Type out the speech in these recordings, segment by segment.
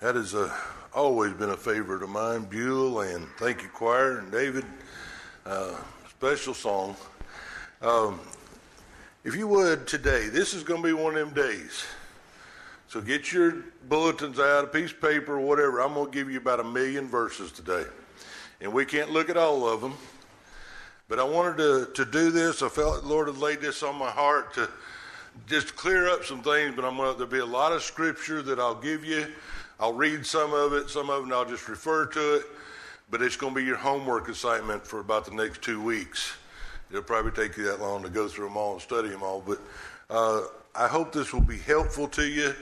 That has uh, always been a favorite of mine, Buell and thank you, choir, and David. Uh, special song. Um, if you would today, this is going to be one of them days. So get your bulletins out, a piece of paper, whatever. I'm going to give you about a million verses today. And we can't look at all of them. But I wanted to, to do this. I felt the Lord had laid this on my heart to just clear up some things. But I'm going to, there'll be a lot of scripture that I'll give you I'll read some of it, some of it I'll just refer to it, but it's going to be your homework assignment for about the next two weeks. It'll probably take you that long to go through them all and study them all, but uh, I hope this will be helpful to you.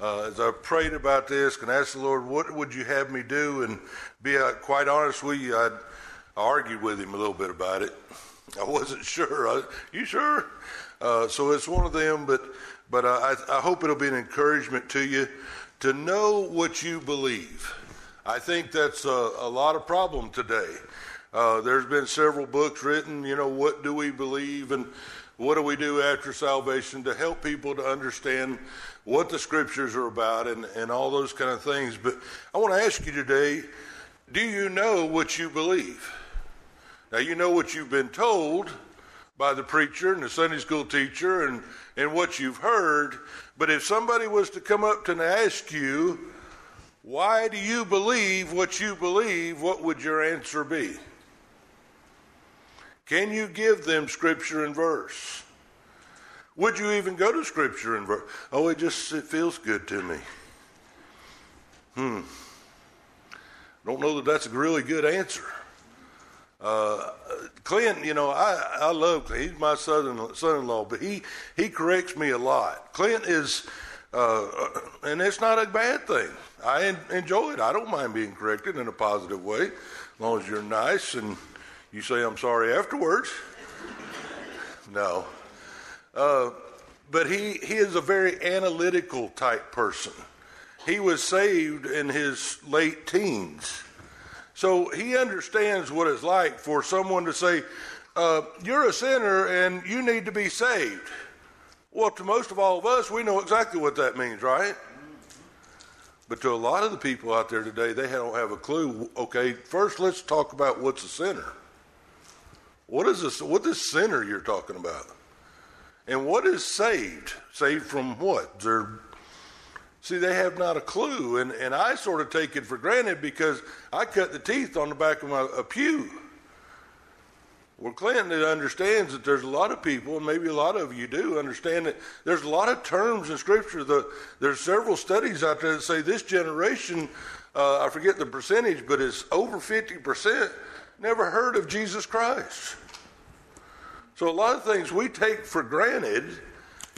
Uh, as I prayed about this, and asked the Lord, what would you have me do? And be uh, quite honest with you, I argued with him a little bit about it. I wasn't sure. I, you sure? Uh, so it's one of them, but but I, I hope it'll be an encouragement to you to know what you believe. I think that's a, a lot of problem today. Uh, there's been several books written, you know, what do we believe and what do we do after salvation to help people to understand what the scriptures are about and, and all those kind of things. But I want to ask you today do you know what you believe? Now, you know what you've been told by the preacher and the Sunday school teacher and, and what you've heard, but if somebody was to come up to and ask you, why do you believe what you believe, what would your answer be? Can you give them scripture and verse? Would you even go to scripture and verse? Oh, it just it feels good to me. Hmm. Don't know that that's a really good answer. Uh, Clint, you know, I, I love Clint. He's my son son-in-law, but he, he corrects me a lot. Clint is, uh, and it's not a bad thing. I enjoy it. I don't mind being corrected in a positive way, as long as you're nice and you say I'm sorry afterwards. no. Uh, but he, he is a very analytical type person. He was saved in his late teens. So he understands what it's like for someone to say, uh, You're a sinner and you need to be saved. Well, to most of all of us, we know exactly what that means, right? But to a lot of the people out there today, they don't have a clue. Okay, first let's talk about what's a sinner. What is this? What this sinner you're talking about? And what is saved? Saved from what? They're See, they have not a clue, and, and I sort of take it for granted because I cut the teeth on the back of my a pew. Well, Clinton understands that there's a lot of people, and maybe a lot of you do understand that there's a lot of terms in Scripture. The, there's several studies out there that say this generation, uh, I forget the percentage, but it's over 50%, never heard of Jesus Christ. So a lot of things we take for granted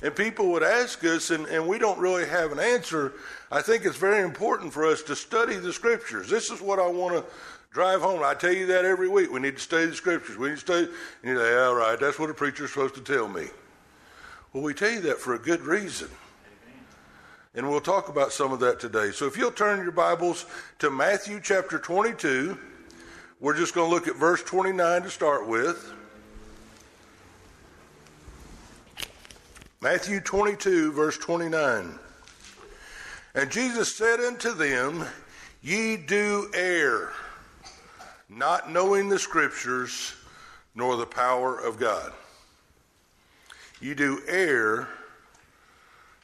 and people would ask us, and, and we don't really have an answer, I think it's very important for us to study the scriptures. This is what I want to drive home. I tell you that every week. We need to study the scriptures. We need to study. And you say, all right, that's what a preacher's supposed to tell me. Well, we tell you that for a good reason. And we'll talk about some of that today. So if you'll turn your Bibles to Matthew chapter 22, we're just going to look at verse 29 to start with. Matthew 22, verse 29. And Jesus said unto them, Ye do err, not knowing the Scriptures nor the power of God. Ye do err,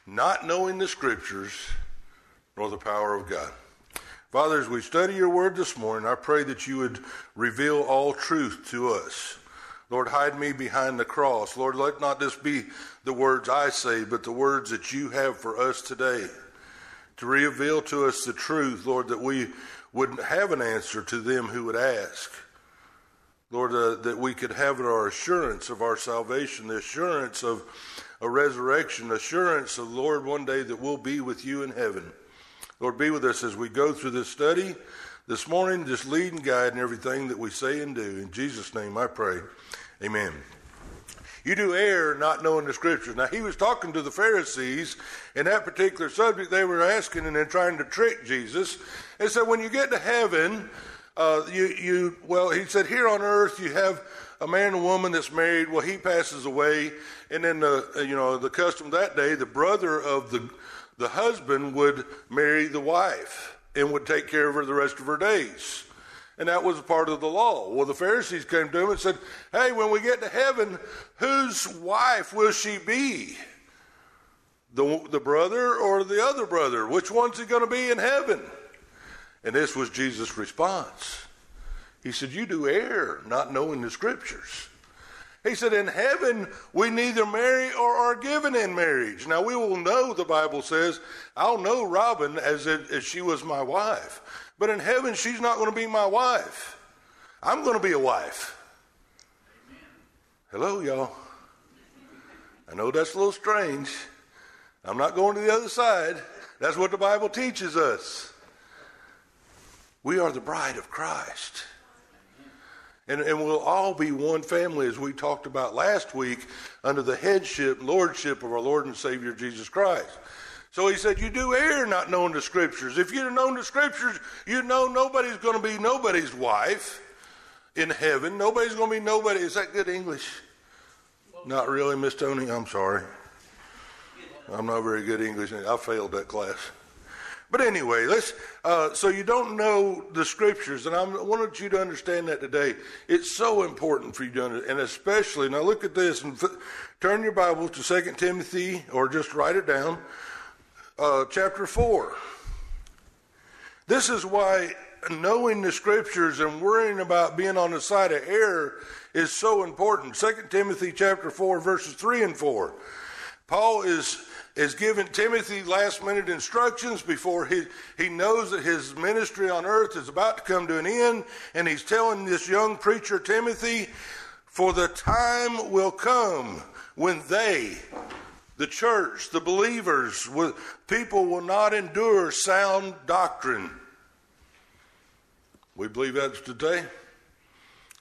not knowing the Scriptures nor the power of God. Father, as we study your word this morning, I pray that you would reveal all truth to us. Lord, hide me behind the cross. Lord, let not this be the words I say, but the words that you have for us today to reveal to us the truth, Lord, that we would have an answer to them who would ask. Lord, uh, that we could have our assurance of our salvation, the assurance of a resurrection, assurance of Lord one day that we'll be with you in heaven. Lord, be with us as we go through this study this morning. Just lead and guide in everything that we say and do. In Jesus' name I pray. Amen. You do err not knowing the scriptures. Now, he was talking to the Pharisees in that particular subject. They were asking and then trying to trick Jesus. And said, when you get to heaven, uh, you, you, well, he said, here on earth you have a man and a woman that's married. Well, he passes away. And then, the, you know, the custom that day, the brother of the, the husband would marry the wife. and would take care of her the rest of her days. And that was a part of the law. Well, the Pharisees came to him and said, Hey, when we get to heaven, whose wife will she be? The, the brother or the other brother? Which one's he going to be in heaven? And this was Jesus' response. He said, You do err not knowing the scriptures. He said, In heaven, we neither marry or are given in marriage. Now, we will know, the Bible says, I'll know Robin as if she was my wife. But in heaven, she's not going to be my wife. I'm going to be a wife. Hello, y'all. I know that's a little strange. I'm not going to the other side. That's what the Bible teaches us. We are the bride of Christ. And, and we'll all be one family, as we talked about last week, under the headship, lordship of our Lord and Savior Jesus Christ. So he said, You do err not knowing the scriptures. If you'd have known the scriptures, you'd know nobody's going to be nobody's wife in heaven. Nobody's going to be nobody. Is that good English? Not really, Miss Tony. I'm sorry. I'm not very good English. I failed that class. But anyway, let's. Uh, so you don't know the scriptures, and I wanted you to understand that today. It's so important for you to understand, and especially now. Look at this and f- turn your Bible to Second Timothy, or just write it down. Uh, chapter four. This is why knowing the scriptures and worrying about being on the side of error is so important. Second Timothy chapter four, verses three and four. Paul is is giving Timothy last minute instructions before he, he knows that his ministry on earth is about to come to an end. And he's telling this young preacher, Timothy, for the time will come when they, the church, the believers, people will not endure sound doctrine. We believe that's today.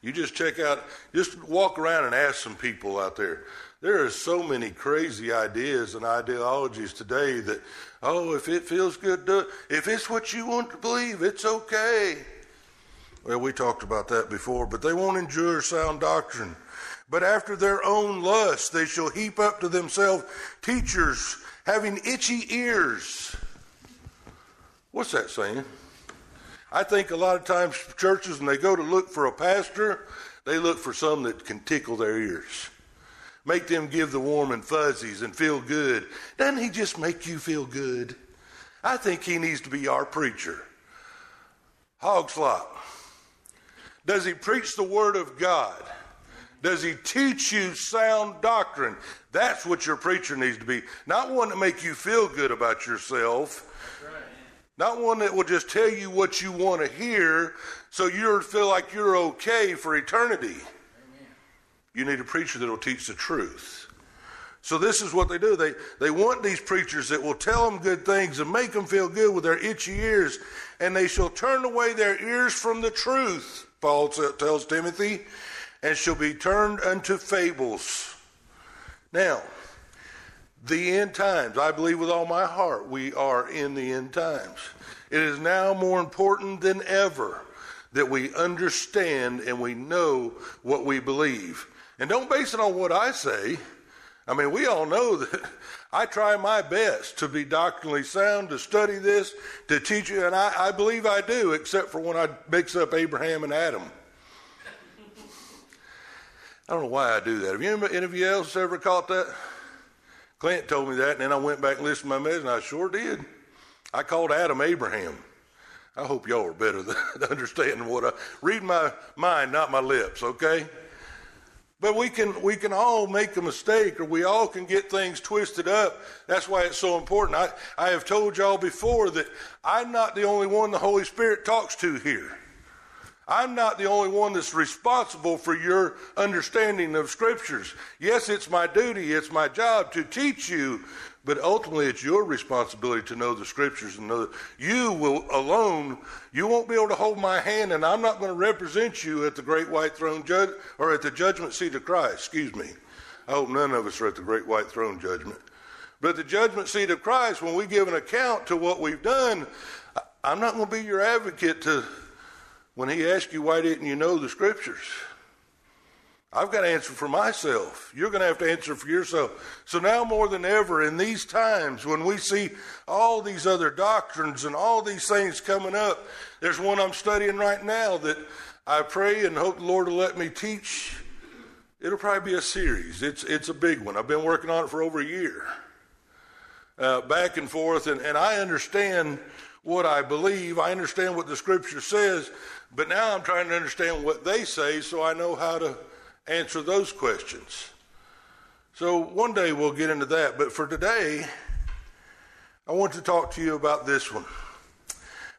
You just check out, just walk around and ask some people out there. There are so many crazy ideas and ideologies today that, oh, if it feels good, it. If it's what you want to believe, it's okay. Well, we talked about that before, but they won't endure sound doctrine. But after their own lust, they shall heap up to themselves teachers having itchy ears. What's that saying? I think a lot of times churches, when they go to look for a pastor, they look for some that can tickle their ears make them give the warm and fuzzies and feel good. Doesn't he just make you feel good? I think he needs to be our preacher. Hog slop. Does he preach the word of God? Does he teach you sound doctrine? That's what your preacher needs to be. Not one to make you feel good about yourself. Not one that will just tell you what you want to hear so you feel like you're okay for eternity. You need a preacher that will teach the truth. So this is what they do. They they want these preachers that will tell them good things and make them feel good with their itchy ears, and they shall turn away their ears from the truth. Paul tells Timothy, and shall be turned unto fables. Now, the end times. I believe with all my heart we are in the end times. It is now more important than ever that we understand and we know what we believe. And don't base it on what I say. I mean, we all know that I try my best to be doctrinally sound, to study this, to teach you, and I, I believe I do, except for when I mix up Abraham and Adam. I don't know why I do that. Have you any of you else ever caught that? Clint told me that, and then I went back and listened to my message, and I sure did. I called Adam Abraham. I hope y'all are better than understanding what I read my mind, not my lips, okay? But we can we can all make a mistake or we all can get things twisted up. That's why it's so important. I, I have told y'all before that I'm not the only one the Holy Spirit talks to here. I'm not the only one that's responsible for your understanding of scriptures. Yes, it's my duty, it's my job to teach you, but ultimately, it's your responsibility to know the scriptures and know that you will alone, you won't be able to hold my hand, and I'm not going to represent you at the great white throne judge or at the judgment seat of Christ. Excuse me. I hope none of us are at the great white throne judgment. But the judgment seat of Christ, when we give an account to what we've done, I'm not going to be your advocate to when he asks you why didn't you know the scriptures. I've got to answer for myself. You're going to have to answer for yourself. So now more than ever, in these times when we see all these other doctrines and all these things coming up, there's one I'm studying right now that I pray and hope the Lord will let me teach. It'll probably be a series. It's it's a big one. I've been working on it for over a year, uh, back and forth, and, and I understand what I believe. I understand what the Scripture says, but now I'm trying to understand what they say so I know how to answer those questions. So one day we'll get into that. But for today, I want to talk to you about this one.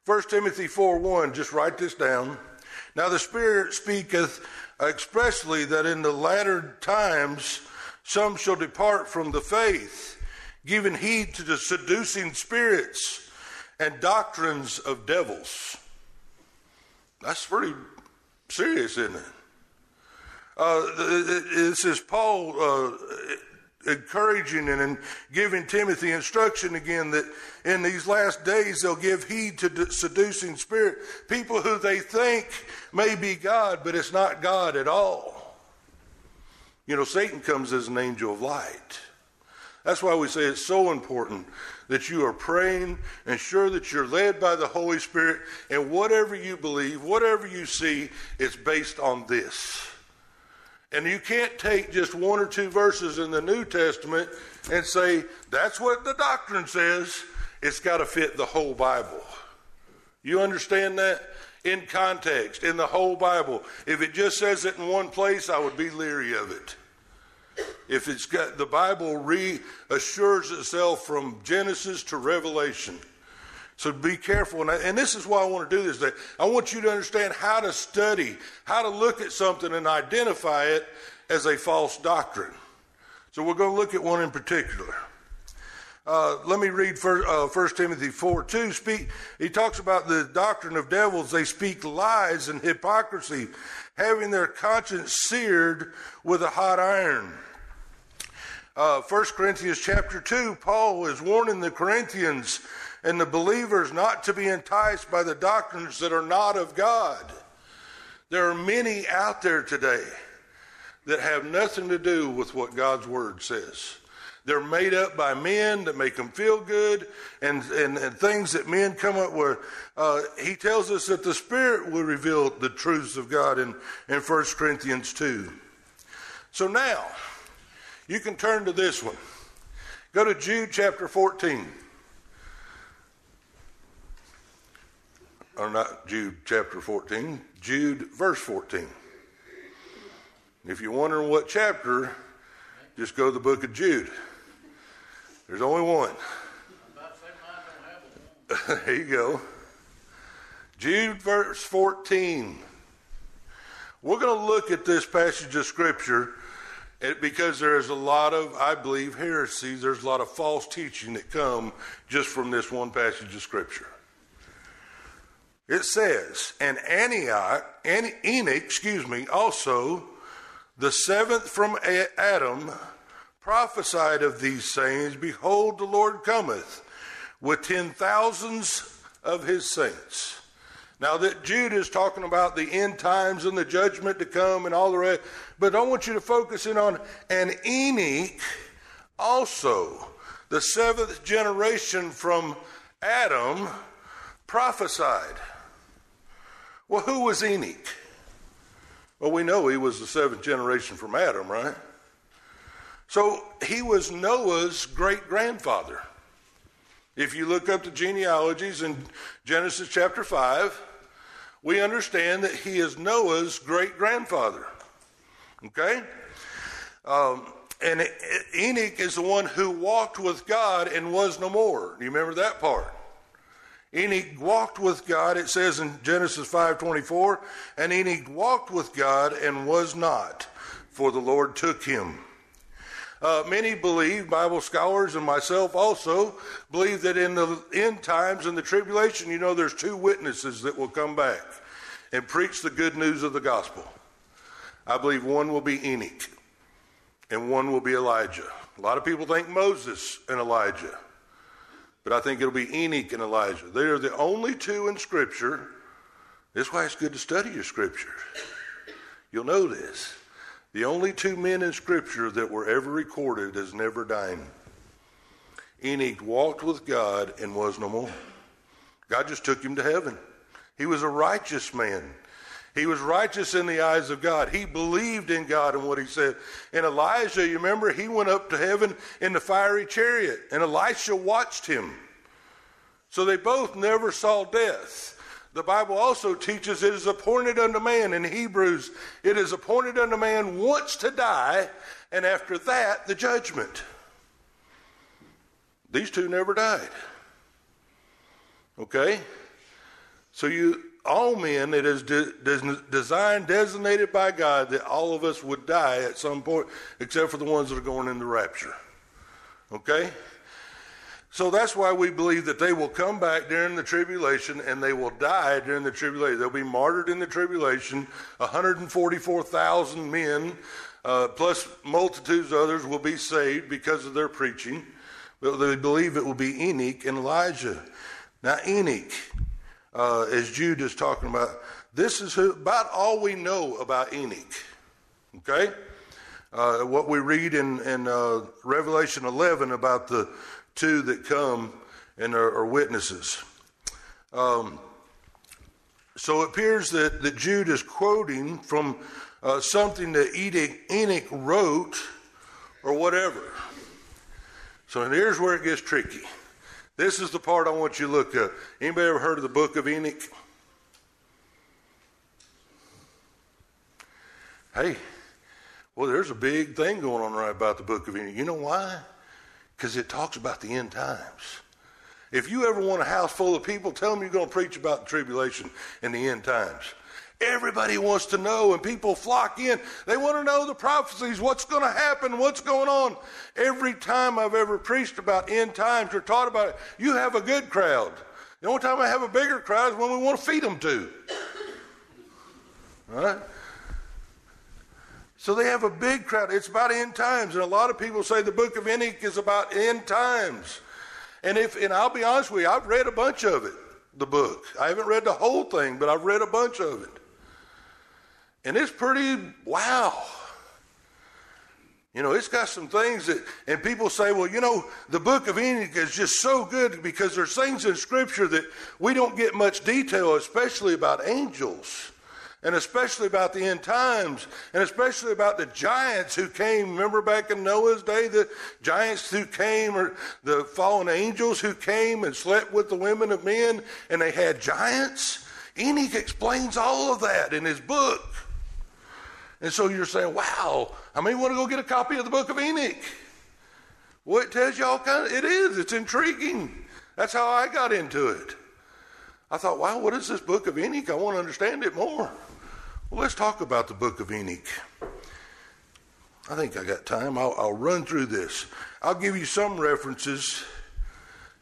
1 Timothy 4 1, just write this down. Now the Spirit speaketh expressly that in the latter times some shall depart from the faith, giving heed to the seducing spirits and doctrines of devils. That's pretty serious, isn't it? Uh, this is Paul uh, encouraging and giving Timothy instruction again that in these last days they'll give heed to seducing spirit, people who they think may be God, but it's not God at all. You know, Satan comes as an angel of light. That's why we say it's so important that you are praying and sure that you're led by the Holy Spirit, and whatever you believe, whatever you see, it's based on this. And you can't take just one or two verses in the New Testament and say, that's what the doctrine says. It's got to fit the whole Bible. You understand that? In context, in the whole Bible. If it just says it in one place, I would be leery of it. If it's got the Bible reassures itself from Genesis to Revelation. So be careful. And, I, and, this is why I want to do this day. I want you to understand how to study, how to look at something and identify it as a false doctrine. So we're going to look at one in particular. Uh, let me read first, uh, 1 Timothy 4 2. Speak, he talks about the doctrine of devils. They speak lies and hypocrisy, having their conscience seared with a hot iron. Uh, 1 Corinthians chapter 2, Paul is warning the Corinthians and the believers not to be enticed by the doctrines that are not of God. There are many out there today that have nothing to do with what God's Word says. They're made up by men that make them feel good and, and, and things that men come up with. Uh, he tells us that the Spirit will reveal the truths of God in, in 1 Corinthians 2. So now, you can turn to this one. Go to Jude chapter 14. Or not Jude chapter 14, Jude verse 14. If you're wondering what chapter, just go to the book of Jude. There's only one. there you go. Jude verse 14. We're going to look at this passage of Scripture because there is a lot of, I believe, heresies. There's a lot of false teaching that come just from this one passage of Scripture. It says, and Antioch, and Enoch, excuse me, also the seventh from Adam, prophesied of these sayings Behold, the Lord cometh with ten thousands of his saints. Now, that Jude is talking about the end times and the judgment to come and all the rest, but I want you to focus in on, and Enoch also, the seventh generation from Adam, prophesied. Well, who was Enoch? Well, we know he was the seventh generation from Adam, right? So he was Noah's great grandfather. If you look up the genealogies in Genesis chapter 5, we understand that he is Noah's great grandfather. Okay? Um, and Enoch is the one who walked with God and was no more. Do you remember that part? Enoch walked with God, it says in Genesis 5:24, and Enoch walked with God and was not, for the Lord took him. Uh, many believe, Bible scholars and myself also, believe that in the end times, in the tribulation, you know, there's two witnesses that will come back and preach the good news of the gospel. I believe one will be Enoch and one will be Elijah. A lot of people think Moses and Elijah. But I think it'll be Enoch and Elijah. They are the only two in Scripture. That's why it's good to study your Scripture. You'll know this. The only two men in Scripture that were ever recorded as never dying. Enoch walked with God and was no more. God just took him to heaven. He was a righteous man. He was righteous in the eyes of God. He believed in God and what he said. And Elijah, you remember, he went up to heaven in the fiery chariot, and Elisha watched him. So they both never saw death. The Bible also teaches it is appointed unto man in Hebrews, it is appointed unto man once to die, and after that, the judgment. These two never died. Okay? So you all men, it is de- de- designed, designated by God that all of us would die at some point, except for the ones that are going into rapture. Okay? So that's why we believe that they will come back during the tribulation and they will die during the tribulation. They'll be martyred in the tribulation. 144,000 men, uh, plus multitudes of others, will be saved because of their preaching. But they believe it will be Enoch and Elijah. Now, Enoch, uh, as Jude is talking about, this is who, about all we know about Enoch. Okay? Uh, what we read in, in uh, Revelation 11 about the two that come and are, are witnesses. Um, so it appears that, that Jude is quoting from uh, something that Enoch wrote or whatever. So here's where it gets tricky. This is the part I want you to look at. Anybody ever heard of the book of Enoch? Hey, well, there's a big thing going on right about the book of Enoch. You know why? because it talks about the end times. If you ever want a house full of people, tell them you're going to preach about the tribulation and the end times. Everybody wants to know, and people flock in. They want to know the prophecies, what's going to happen, what's going on. Every time I've ever preached about end times or taught about it, you have a good crowd. The only time I have a bigger crowd is when we want to feed them to. So they have a big crowd. It's about end times. And a lot of people say the book of Enoch is about end times. And if and I'll be honest with you, I've read a bunch of it, the book. I haven't read the whole thing, but I've read a bunch of it. And it's pretty wow. You know, it's got some things that, and people say, well, you know, the book of Enoch is just so good because there's things in Scripture that we don't get much detail, especially about angels and especially about the end times, and especially about the giants who came. Remember back in Noah's day, the giants who came, or the fallen angels who came and slept with the women of men, and they had giants? Enoch explains all of that in his book. And so you're saying, wow, I may want to go get a copy of the book of Enoch. Well, it tells you all kind of, it is, it's intriguing. That's how I got into it. I thought, wow, what is this book of Enoch? I want to understand it more. Well, let's talk about the book of Enoch. I think I got time. I'll, I'll, run through this. I'll give you some references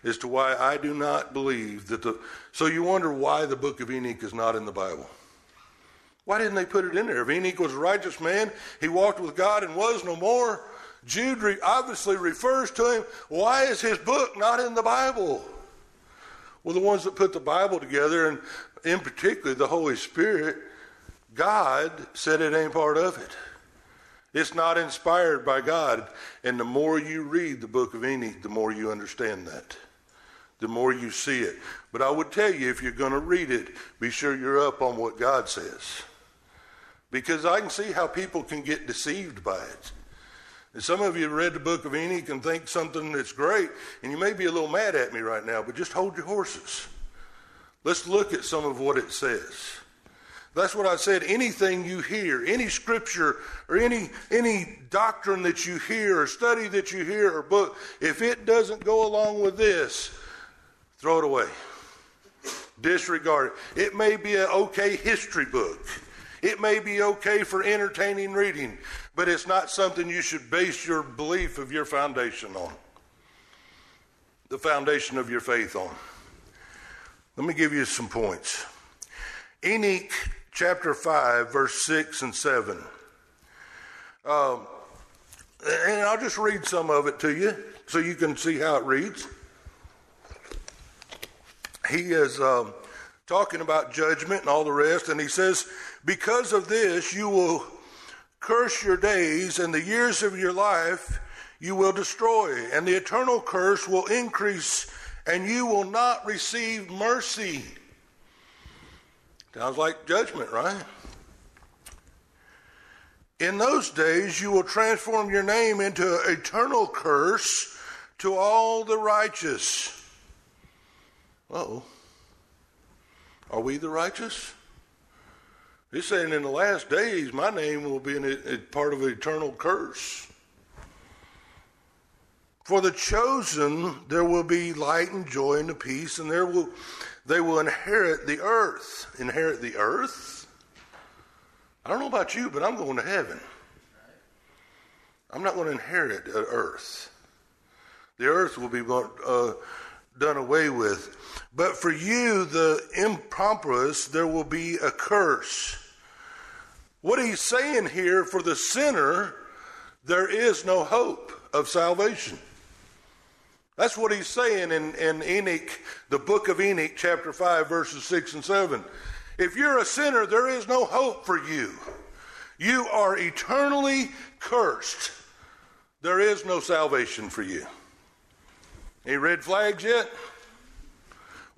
as to why I do not believe that the. So you wonder why the book of Enoch is not in the Bible. Why didn't they put it in there? If Enoch was a righteous man, he walked with God and was no more. Jude re- obviously refers to him. Why is his book not in the Bible? Well, the ones that put the Bible together, and in particular the Holy Spirit, God said it ain't part of it. It's not inspired by God. And the more you read the book of Enoch, the more you understand that. The more you see it. But I would tell you, if you're going to read it, be sure you're up on what God says. Because I can see how people can get deceived by it. And some of you read the book of Enoch and think something that's great, and you may be a little mad at me right now, but just hold your horses. Let's look at some of what it says. That's what I said. Anything you hear, any scripture or any any doctrine that you hear or study that you hear or book, if it doesn't go along with this, throw it away. Disregard it. It may be an okay history book. It may be okay for entertaining reading, but it's not something you should base your belief of your foundation on. The foundation of your faith on. Let me give you some points. Enoch chapter 5, verse 6 and 7. Um, and I'll just read some of it to you so you can see how it reads. He is um, talking about judgment and all the rest, and he says, Because of this, you will curse your days, and the years of your life you will destroy, and the eternal curse will increase, and you will not receive mercy. Sounds like judgment, right? In those days, you will transform your name into an eternal curse to all the righteous. oh. Are we the righteous? He's saying in the last days, my name will be a, part of an eternal curse. For the chosen, there will be light and joy and peace, and there will, they will inherit the earth. Inherit the earth? I don't know about you, but I'm going to heaven. I'm not going to inherit the earth. The earth will be uh, done away with. But for you, the improperous, there will be a curse. What he's saying here for the sinner, there is no hope of salvation. That's what he's saying in, in Enoch, the book of Enoch, chapter 5, verses 6 and 7. If you're a sinner, there is no hope for you. You are eternally cursed. There is no salvation for you. Any red flags yet?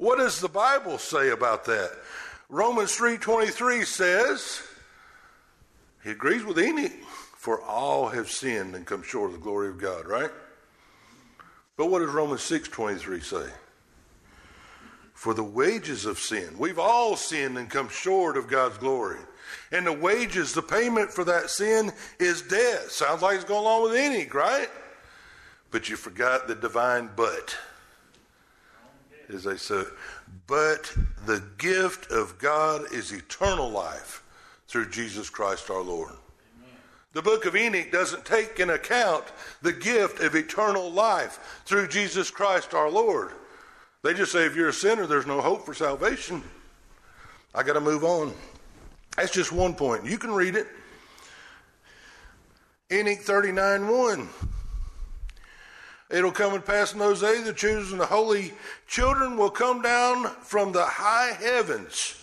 What does the Bible say about that? Romans 3:23 says, he agrees with Enoch, for all have sinned and come short of the glory of God, right? But what does Romans 6:23 say? For the wages of sin, we've all sinned and come short of God's glory. And the wages, the payment for that sin is death. Sounds like it's going along with Enoch, right? But you forgot the divine but. As they say, but the gift of God is eternal life through Jesus Christ our Lord. The book of Enoch doesn't take in account the gift of eternal life through Jesus Christ our Lord. They just say if you're a sinner, there's no hope for salvation. I got to move on. That's just one point. You can read it. Enoch 39 1. It'll come and pass in those days the children, the holy children will come down from the high heavens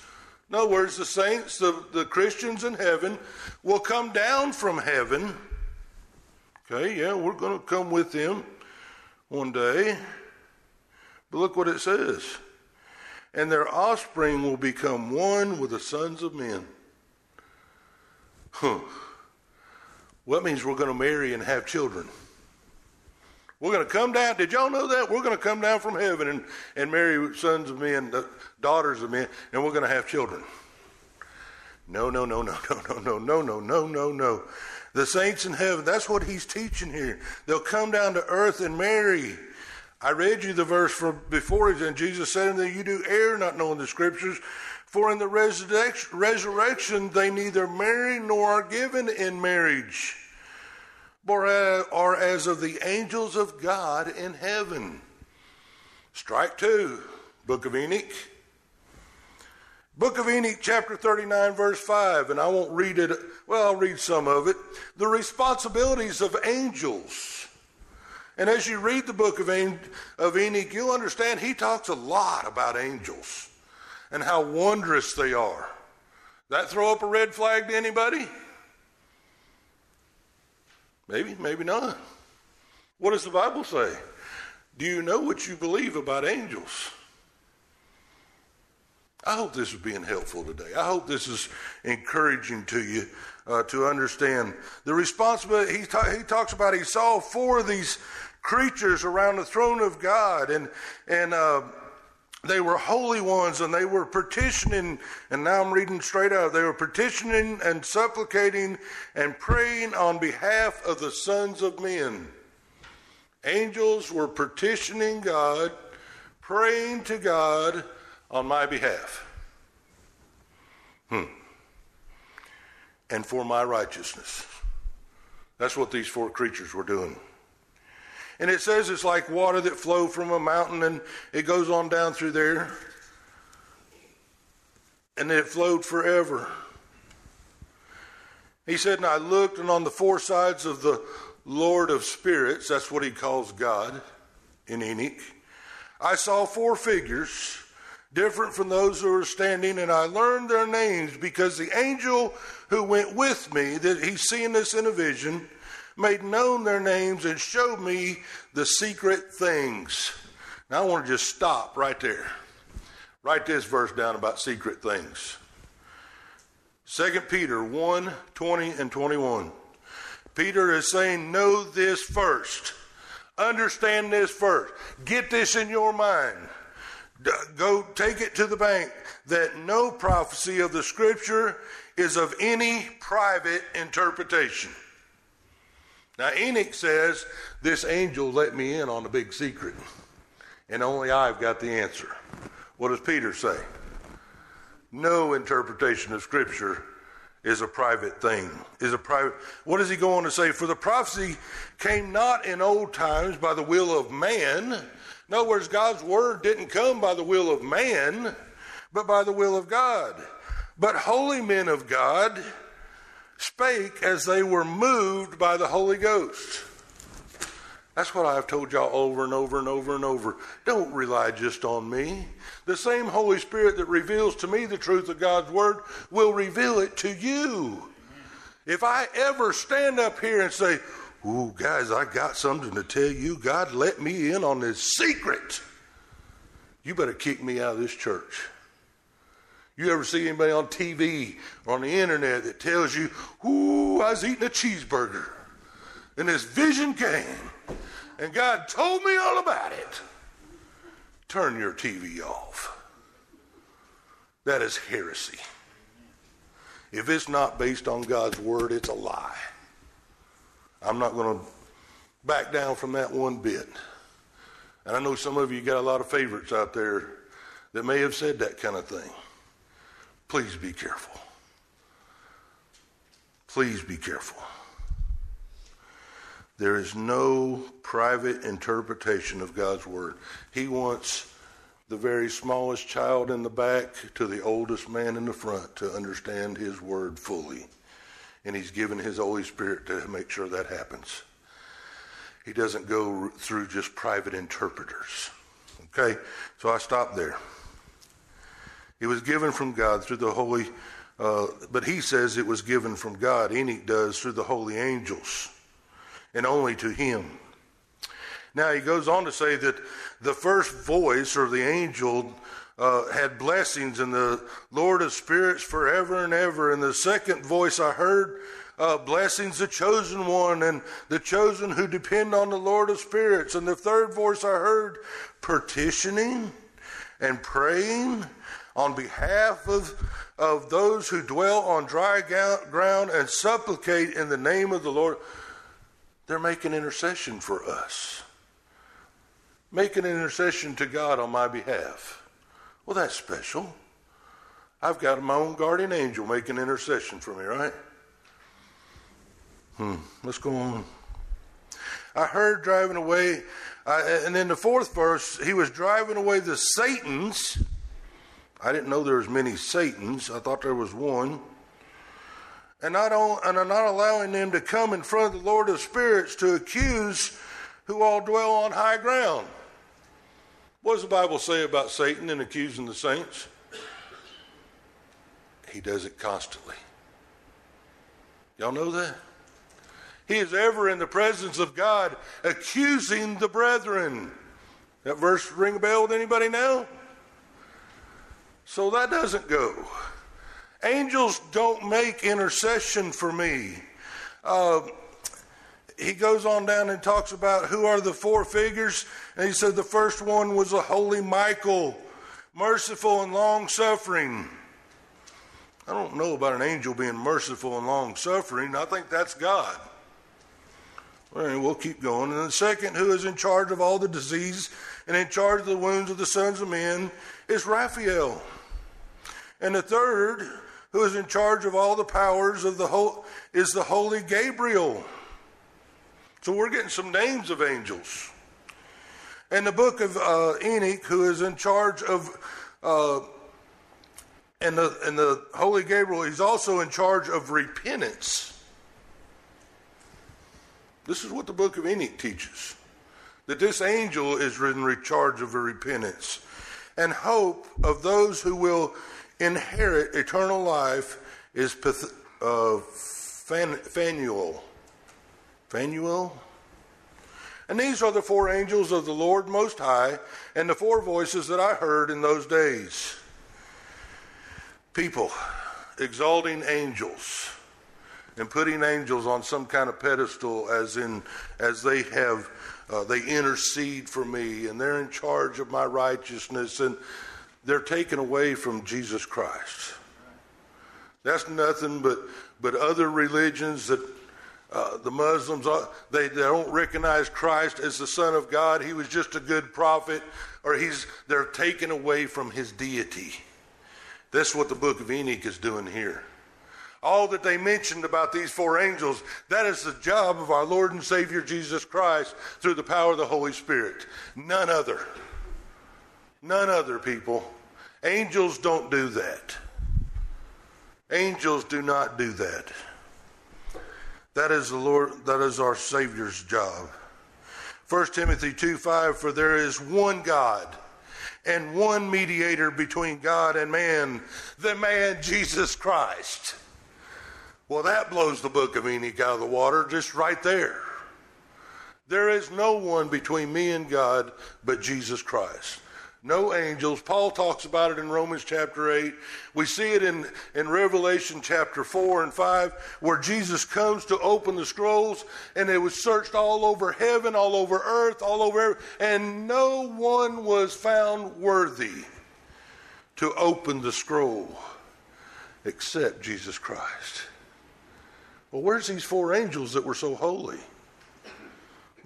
in other words, the saints, the, the Christians in heaven, will come down from heaven. Okay, yeah, we're going to come with them one day. But look what it says. And their offspring will become one with the sons of men. Huh. Well, that means we're going to marry and have children. We're going to come down. Did y'all know that? We're going to come down from heaven and, and marry sons of men, daughters of men, and we're going to have children. No, no, no, no, no, no, no, no, no, no, no, no. The saints in heaven, that's what he's teaching here. They'll come down to earth and marry. I read you the verse from before, and Jesus said that you do err not knowing the scriptures. For in the resurrection they neither marry nor are given in marriage Uh, are as of the angels of God in heaven. Strike two, Book of Enoch. Book of Enoch, chapter 39, verse 5, and I won't read it, well, I'll read some of it. The responsibilities of angels. And as you read the book of, of Enoch, you'll understand he talks a lot about angels and how wondrous they are. That throw up a red flag to anybody? Maybe, maybe not. What does the Bible say? Do you know what you believe about angels? I hope this is being helpful today. I hope this is encouraging to you uh, to understand the responsibility. He, ta- he talks about he saw four of these creatures around the throne of God, and and uh, they were holy ones and they were petitioning, and now I'm reading straight out. They were petitioning and supplicating and praying on behalf of the sons of men. Angels were petitioning God, praying to God on my behalf. Hmm. And for my righteousness. That's what these four creatures were doing. And it says it's like water that flow from a mountain and it goes on down through there. And it flowed forever. He said, And I looked, and on the four sides of the Lord of Spirits, that's what he calls God in Enoch, I saw four figures, different from those who were standing, and I learned their names because the angel who went with me, that he's seeing this in a vision, made known their names and showed me the secret things. Now I want to just stop right there. Write this verse down about secret things. 2 Peter 1 20 and 21. Peter is saying, Know this first. Understand this first. Get this in your mind. Go take it to the bank that no prophecy of the scripture is of any private interpretation. Now, Enoch says, This angel let me in on a big secret, and only I've got the answer. What does Peter say? No interpretation of Scripture is a private thing. Is a private. What does he go on to say? For the prophecy came not in old times by the will of man. In other words, God's word didn't come by the will of man, but by the will of God. But holy men of God spake as they were moved by the Holy Ghost. That's what I've told y'all over and over and over and over. Don't rely just on me. The same Holy Spirit that reveals to me the truth of God's Word will reveal it to you. If I ever stand up here and say, Ooh, guys, I got something to tell you. God let me in on this secret. You better kick me out of this church. You ever see anybody on TV or on the internet that tells you, Ooh, I was eating a cheeseburger and this vision came and God told me all about it? Turn your TV off. That is heresy. If it's not based on God's word, it's a lie. I'm not going to back down from that one bit. And I know some of you got a lot of favorites out there that may have said that kind of thing. Please be careful. Please be careful. There is no private interpretation of God's Word. He wants the very smallest child in the back to the oldest man in the front to understand His Word fully. And He's given His Holy Spirit to make sure that happens. He doesn't go through just private interpreters. Okay? So I stop there. It was given from God through the holy, uh, but he says it was given from God. Enoch does through the holy angels, and only to him. Now he goes on to say that the first voice or the angel uh, had blessings and the Lord of spirits forever and ever. And the second voice I heard uh, blessings the chosen one and the chosen who depend on the Lord of spirits. And the third voice I heard petitioning and praying on behalf of, of those who dwell on dry ground and supplicate in the name of the Lord. They're making intercession for us, making intercession to God on my behalf. Well, that's special. I've got my own guardian angel making intercession for me, right? Hmm, let's go on. I heard driving away, and in the fourth verse, he was driving away the Satans I didn't know there was many Satans. I thought there was one. And not, on, and not allowing them to come in front of the Lord of spirits to accuse who all dwell on high ground. What does the Bible say about Satan and accusing the saints? He does it constantly. Y'all know that? He is ever in the presence of God accusing the brethren. That verse ring a bell with anybody now? So that doesn't go. Angels don't make intercession for me. Uh, he goes on down and talks about who are the four figures. And he said the first one was a holy Michael, merciful and long suffering. I don't know about an angel being merciful and long suffering. I think that's God. Well, we'll keep going. And the second, who is in charge of all the disease and in charge of the wounds of the sons of men, is Raphael. And the third, who is in charge of all the powers of the whole, is the holy Gabriel. So we're getting some names of angels. And the book of uh, Enoch, who is in charge of, uh, and the and the holy Gabriel, he's also in charge of repentance. This is what the book of Enoch teaches: that this angel is in charge of repentance. and hope of those who will inherit eternal life is uh, Phanuel. Phanuel? And these are the four angels of the Lord Most High, and the four voices that I heard in those days. People exalting angels and putting angels on some kind of pedestal, as in as they have uh, they intercede for me and they're in charge of my righteousness, and they're taken away from Jesus Christ. That's nothing but but other religions that uh, the Muslims, uh, they, they don't recognize Christ as the Son of God. He was just a good prophet, or he's, they're taken away from his deity. That's what the book of Enoch is doing here. All that they mentioned about these four angels, that is the job of our Lord and Savior Jesus Christ through the power of the Holy Spirit. None other. None other, people. Angels don't do that. Angels do not do that. That is the Lord, that is our Savior's job. 1 Timothy 2 5, for there is one God and one mediator between God and man, the man Jesus Christ. Well, that blows the book of Enoch out of the water just right there. There is no one between me and God but Jesus Christ no angels. Paul talks about it in Romans chapter 8. We see it in, in Revelation chapter 4 and 5, where Jesus comes to open the scrolls, and it was searched all over heaven, all over earth, all over, and no one was found worthy to open the scroll except Jesus Christ. Well, where's these four angels that were so holy?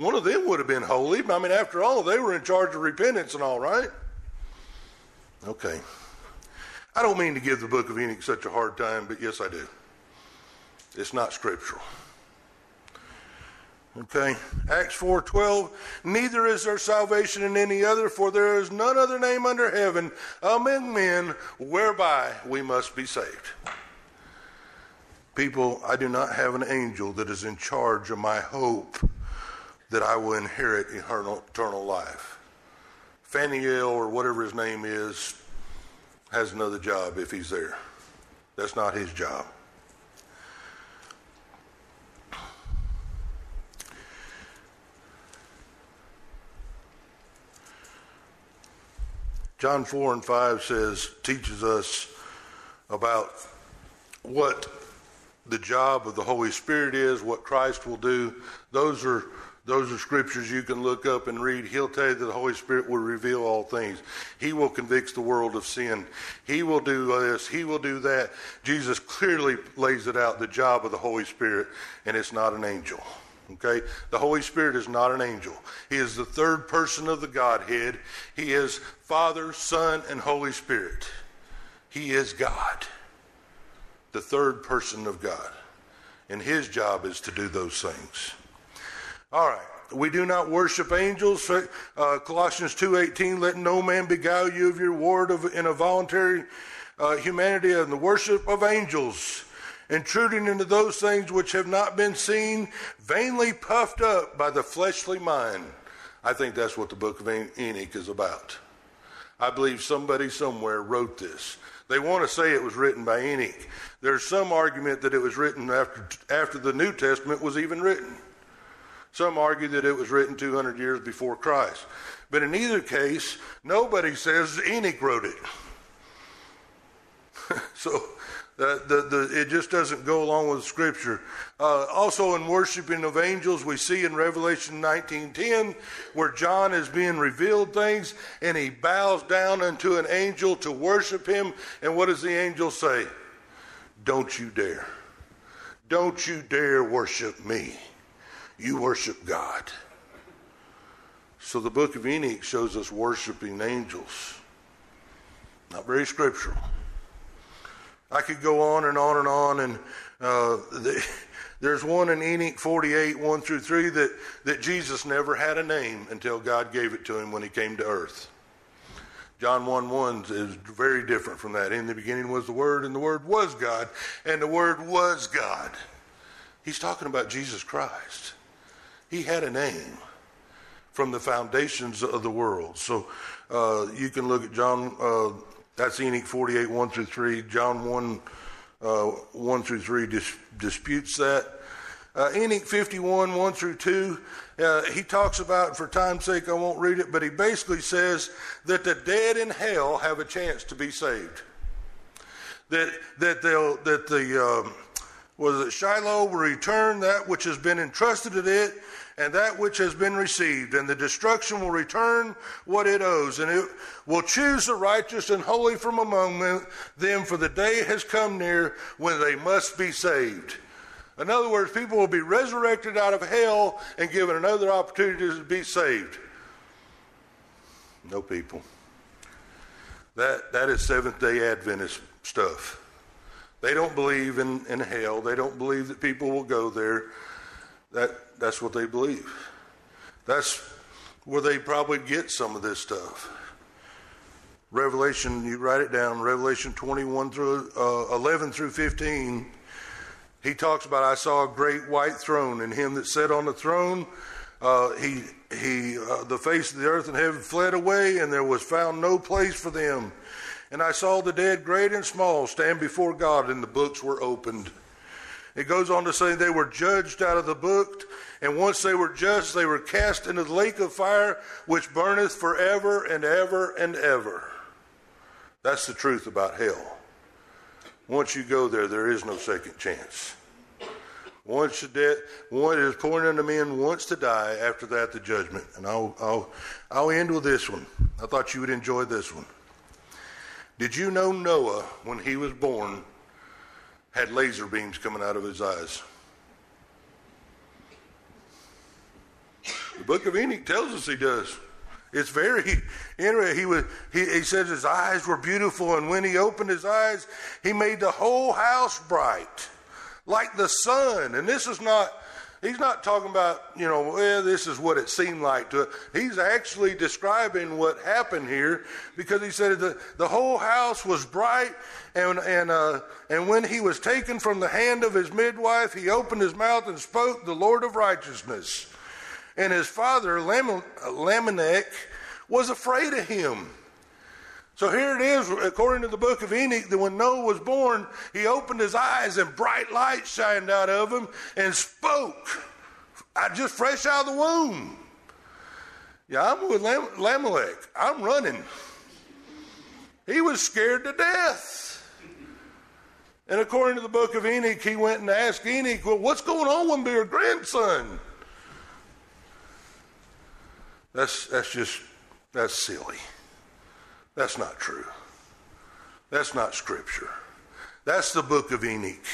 One of them would have been holy. I mean, after all, they were in charge of repentance and all, right? Okay. I don't mean to give the book of Enoch such a hard time, but yes, I do. It's not scriptural. Okay. Acts 4:12 Neither is there salvation in any other for there is none other name under heaven among men whereby we must be saved. People, I do not have an angel that is in charge of my hope that I will inherit eternal, eternal life. Phanuel or whatever his name is has another job if he's there. That's not his job. John 4 and 5 says, teaches us about what the job of the Holy Spirit is, what Christ will do. Those are those are scriptures you can look up and read. He'll tell you that the Holy Spirit will reveal all things. He will convict the world of sin. He will do this. He will do that. Jesus clearly lays it out the job of the Holy Spirit, and it's not an angel. Okay? The Holy Spirit is not an angel. He is the third person of the Godhead. He is Father, Son, and Holy Spirit. He is God, the third person of God. And his job is to do those things. All right. We do not worship angels. Uh, Colossians 2.18, let no man beguile you of your word of, in a voluntary uh, humanity and the worship of angels, intruding into those things which have not been seen, vainly puffed up by the fleshly mind. I think that's what the book of Enoch is about. I believe somebody somewhere wrote this. They want to say it was written by Enoch. There's some argument that it was written after, after the New Testament was even written. Some argue that it was written 200 years before Christ. But in either case, nobody says Enoch wrote it. so the, the, the, it just doesn't go along with Scripture. Uh, also, in worshiping of angels, we see in Revelation 19:10 where John is being revealed things, and he bows down unto an angel to worship him. And what does the angel say? Don't you dare! Don't you dare worship me! You worship God. So the book of Enoch shows us worshiping angels. Not very scriptural. I could go on and on and on, and uh, the, there's one in Enoch 48, 1 through 3, that, that Jesus never had a name until God gave it to him when he came to earth. John 1 1 is very different from that. In the beginning was the Word, and the Word was God, and the Word was God. He's talking about Jesus Christ. He had a name, from the foundations of the world. So uh, you can look at John, uh, that's Enoch 48, 1 through 3. John 1, uh, 1 through 3 dis- disputes that. Uh, Enoch 51, 1 through 2, uh, he talks about, for time's sake, I won't read it, but he basically says that the dead in hell have a chance to be saved. That, that, they'll, that the, um, was it Shiloh will return that which has been entrusted to it and that which has been received, and the destruction will return what it owes, and it will choose the righteous and holy from among them, for the day has come near when they must be saved. In other words, people will be resurrected out of hell and given another opportunity to be saved. No people. That, that is Seventh day Adventist stuff. They don't believe in, in hell. They don't believe that people will go there. That, that's what they believe. That's where they probably get some of this stuff. Revelation, you write it down, Revelation 21 through uh, 11 through 15 he talks about, I saw a great white throne, and him that sat on the throne, uh, he, he, uh, the face of the earth and heaven fled away, and there was found no place for them. And I saw the dead, great and small, stand before God, and the books were opened. It goes on to say they were judged out of the book, and once they were judged, they were cast into the lake of fire, which burneth forever and ever and ever. That's the truth about hell. Once you go there, there is no second chance. Once the death, one is poured unto men once to die. After that, the judgment. And I'll, I'll, I'll end with this one. I thought you would enjoy this one. Did you know Noah, when he was born, had laser beams coming out of his eyes? Book of Enoch tells us he does. It's very interesting. He, was, he, he says his eyes were beautiful, and when he opened his eyes, he made the whole house bright, like the sun. And this is not, he's not talking about, you know, well, this is what it seemed like to He's actually describing what happened here because he said the, the whole house was bright, and, and, uh, and when he was taken from the hand of his midwife, he opened his mouth and spoke the Lord of righteousness. And his father, Lamech, was afraid of him. So here it is, according to the book of Enoch, that when Noah was born, he opened his eyes and bright light shined out of him and spoke. I just fresh out of the womb. Yeah, I'm with Lam- Lamelech. I'm running. He was scared to death. And according to the book of Enoch, he went and asked Enoch, Well, what's going on with your grandson? That's, that's just, that's silly. That's not true. That's not scripture. That's the book of Enoch.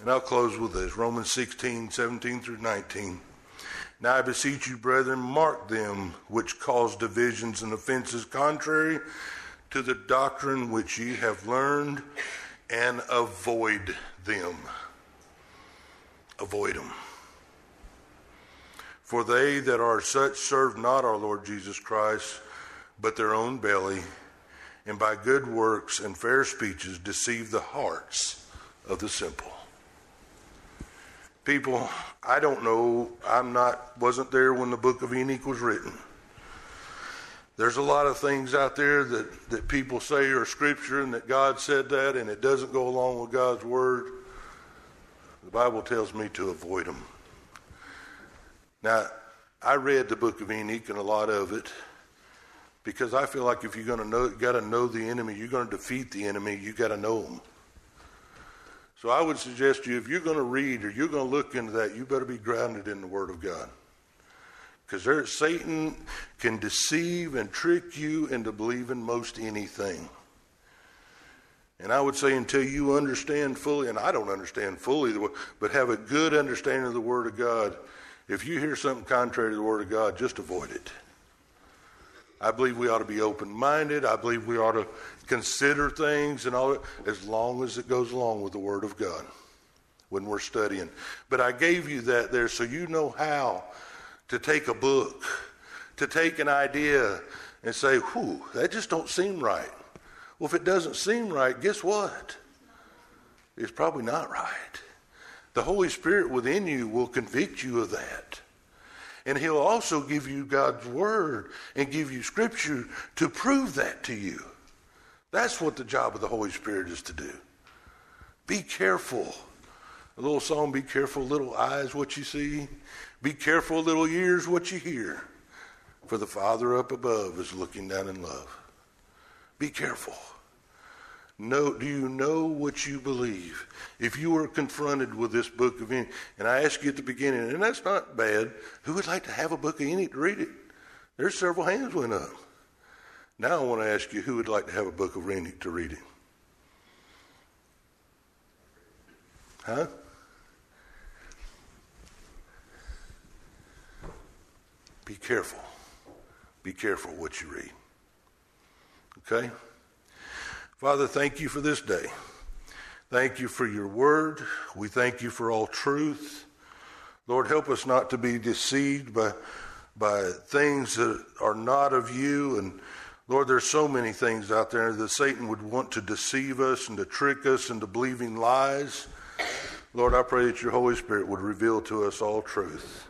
And I'll close with this Romans 16, 17 through 19. Now I beseech you, brethren, mark them which cause divisions and offenses contrary to the doctrine which ye have learned, and avoid them. Avoid them. For they that are such serve not our Lord Jesus Christ, but their own belly, and by good works and fair speeches deceive the hearts of the simple. People, I don't know, I'm not, wasn't there when the book of Enoch was written. There's a lot of things out there that, that people say are scripture and that God said that and it doesn't go along with God's word. The Bible tells me to avoid them. Now, I read the book of Enoch and a lot of it because I feel like if you're going to know, got to know the enemy. You're going to defeat the enemy. You got to know him. So I would suggest to you, if you're going to read or you're going to look into that, you better be grounded in the Word of God. Because Satan can deceive and trick you into believing most anything. And I would say until you understand fully, and I don't understand fully, but have a good understanding of the Word of God, if you hear something contrary to the Word of God, just avoid it. I believe we ought to be open minded. I believe we ought to consider things and all that as long as it goes along with the Word of God when we're studying. But I gave you that there so you know how to take a book, to take an idea and say, whew, that just don't seem right. Well, if it doesn't seem right, guess what? It's probably not right. The Holy Spirit within you will convict you of that. And He'll also give you God's Word and give you Scripture to prove that to you. That's what the job of the Holy Spirit is to do. Be careful. A little song, be careful, little eyes, what you see. Be careful, little ears, what you hear. For the Father up above is looking down in love. Be careful. Know, do you know what you believe? If you were confronted with this book of Enoch, and I asked you at the beginning, and that's not bad, who would like to have a book of Enoch to read it? There's several hands went up. Now I want to ask you who would like to have a book of Enoch to read it? Huh? Be careful. Be careful what you read. Okay? Father, thank you for this day. Thank you for your word. We thank you for all truth. Lord, help us not to be deceived by, by things that are not of you. And Lord, there's so many things out there that Satan would want to deceive us and to trick us into believing lies. Lord, I pray that your Holy Spirit would reveal to us all truth.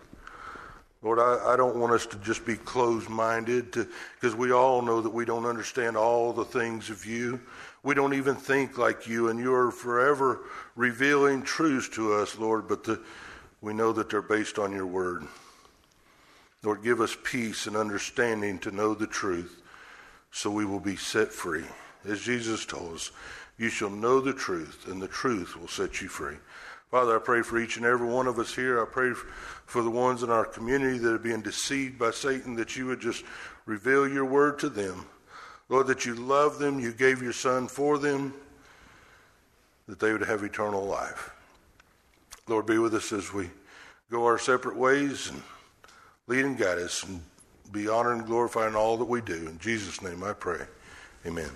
Lord, I, I, don't want us to just be closed minded because we all know that we don't understand all the things of you. We don't even think like you, and you are forever revealing truths to us, Lord, but the, we know that they're based on your word. Lord, give us peace and understanding to know the truth so we will be set free. As Jesus told us, you shall know the truth, and the truth will set you free. Father, I pray for each and every one of us here. I pray for the ones in our community that are being deceived by Satan, that you would just reveal your word to them. Lord, that you love them, you gave your son for them, that they would have eternal life. Lord, be with us as we go our separate ways and lead and guide us and be honored and glorified in all that we do. In Jesus' name I pray. Amen.